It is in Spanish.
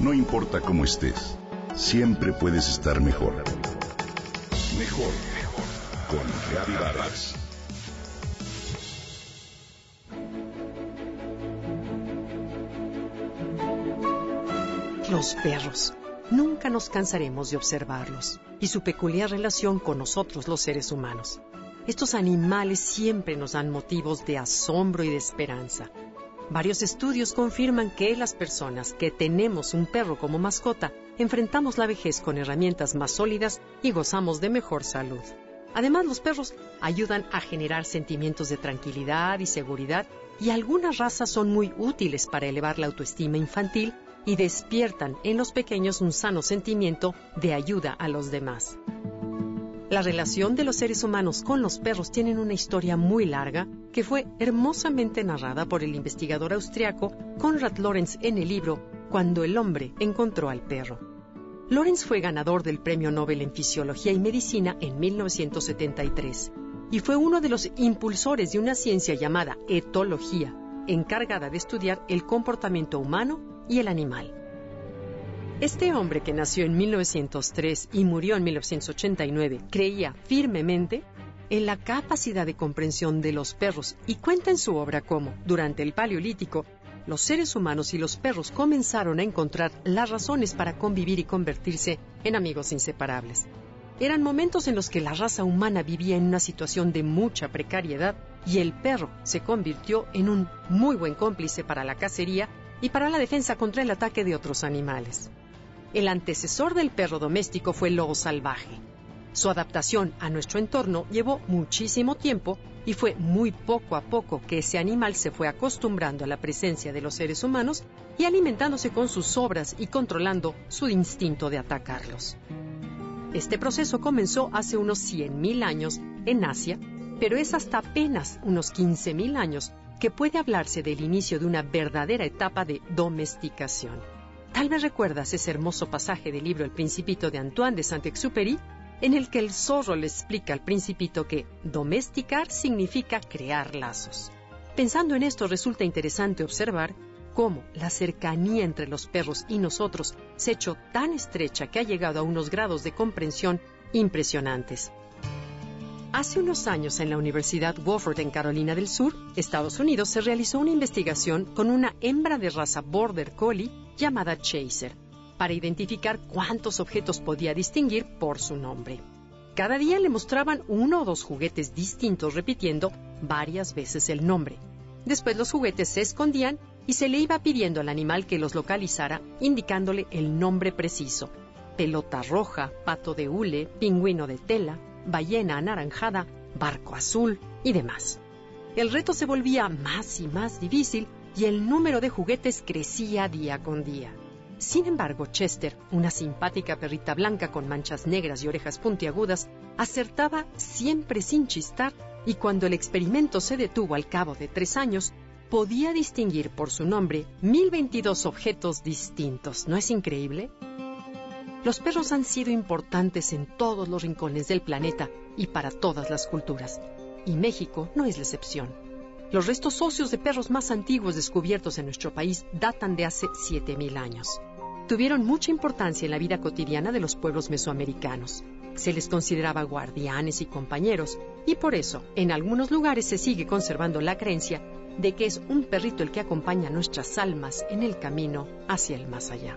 No importa cómo estés, siempre puedes estar mejor. Mejor, mejor. Con Reavivadas. Los perros. Nunca nos cansaremos de observarlos y su peculiar relación con nosotros los seres humanos. Estos animales siempre nos dan motivos de asombro y de esperanza. Varios estudios confirman que las personas que tenemos un perro como mascota enfrentamos la vejez con herramientas más sólidas y gozamos de mejor salud. Además, los perros ayudan a generar sentimientos de tranquilidad y seguridad y algunas razas son muy útiles para elevar la autoestima infantil y despiertan en los pequeños un sano sentimiento de ayuda a los demás. La relación de los seres humanos con los perros tiene una historia muy larga que fue hermosamente narrada por el investigador austriaco Konrad Lorenz en el libro Cuando el hombre encontró al perro. Lorenz fue ganador del Premio Nobel en Fisiología y Medicina en 1973 y fue uno de los impulsores de una ciencia llamada etología, encargada de estudiar el comportamiento humano y el animal. Este hombre que nació en 1903 y murió en 1989 creía firmemente en la capacidad de comprensión de los perros y cuenta en su obra cómo, durante el Paleolítico, los seres humanos y los perros comenzaron a encontrar las razones para convivir y convertirse en amigos inseparables. Eran momentos en los que la raza humana vivía en una situación de mucha precariedad y el perro se convirtió en un muy buen cómplice para la cacería y para la defensa contra el ataque de otros animales. El antecesor del perro doméstico fue el lobo salvaje. Su adaptación a nuestro entorno llevó muchísimo tiempo y fue muy poco a poco que ese animal se fue acostumbrando a la presencia de los seres humanos y alimentándose con sus sobras y controlando su instinto de atacarlos. Este proceso comenzó hace unos 100.000 años en Asia, pero es hasta apenas unos 15.000 años que puede hablarse del inicio de una verdadera etapa de domesticación. Tal vez recuerdas ese hermoso pasaje del libro El Principito de Antoine de Saint-Exupéry, en el que el zorro le explica al principito que domesticar significa crear lazos. Pensando en esto, resulta interesante observar cómo la cercanía entre los perros y nosotros se ha hecho tan estrecha que ha llegado a unos grados de comprensión impresionantes. Hace unos años en la Universidad Wofford en Carolina del Sur, Estados Unidos, se realizó una investigación con una hembra de raza Border Collie llamada Chaser, para identificar cuántos objetos podía distinguir por su nombre. Cada día le mostraban uno o dos juguetes distintos repitiendo varias veces el nombre. Después los juguetes se escondían y se le iba pidiendo al animal que los localizara, indicándole el nombre preciso. Pelota roja, pato de hule, pingüino de tela, ballena anaranjada, barco azul y demás. El reto se volvía más y más difícil y el número de juguetes crecía día con día. Sin embargo, Chester, una simpática perrita blanca con manchas negras y orejas puntiagudas, acertaba siempre sin chistar y cuando el experimento se detuvo al cabo de tres años, podía distinguir por su nombre 1022 objetos distintos. ¿No es increíble? Los perros han sido importantes en todos los rincones del planeta y para todas las culturas. Y México no es la excepción. Los restos óseos de perros más antiguos descubiertos en nuestro país datan de hace 7.000 años. Tuvieron mucha importancia en la vida cotidiana de los pueblos mesoamericanos. Se les consideraba guardianes y compañeros, y por eso en algunos lugares se sigue conservando la creencia de que es un perrito el que acompaña nuestras almas en el camino hacia el más allá.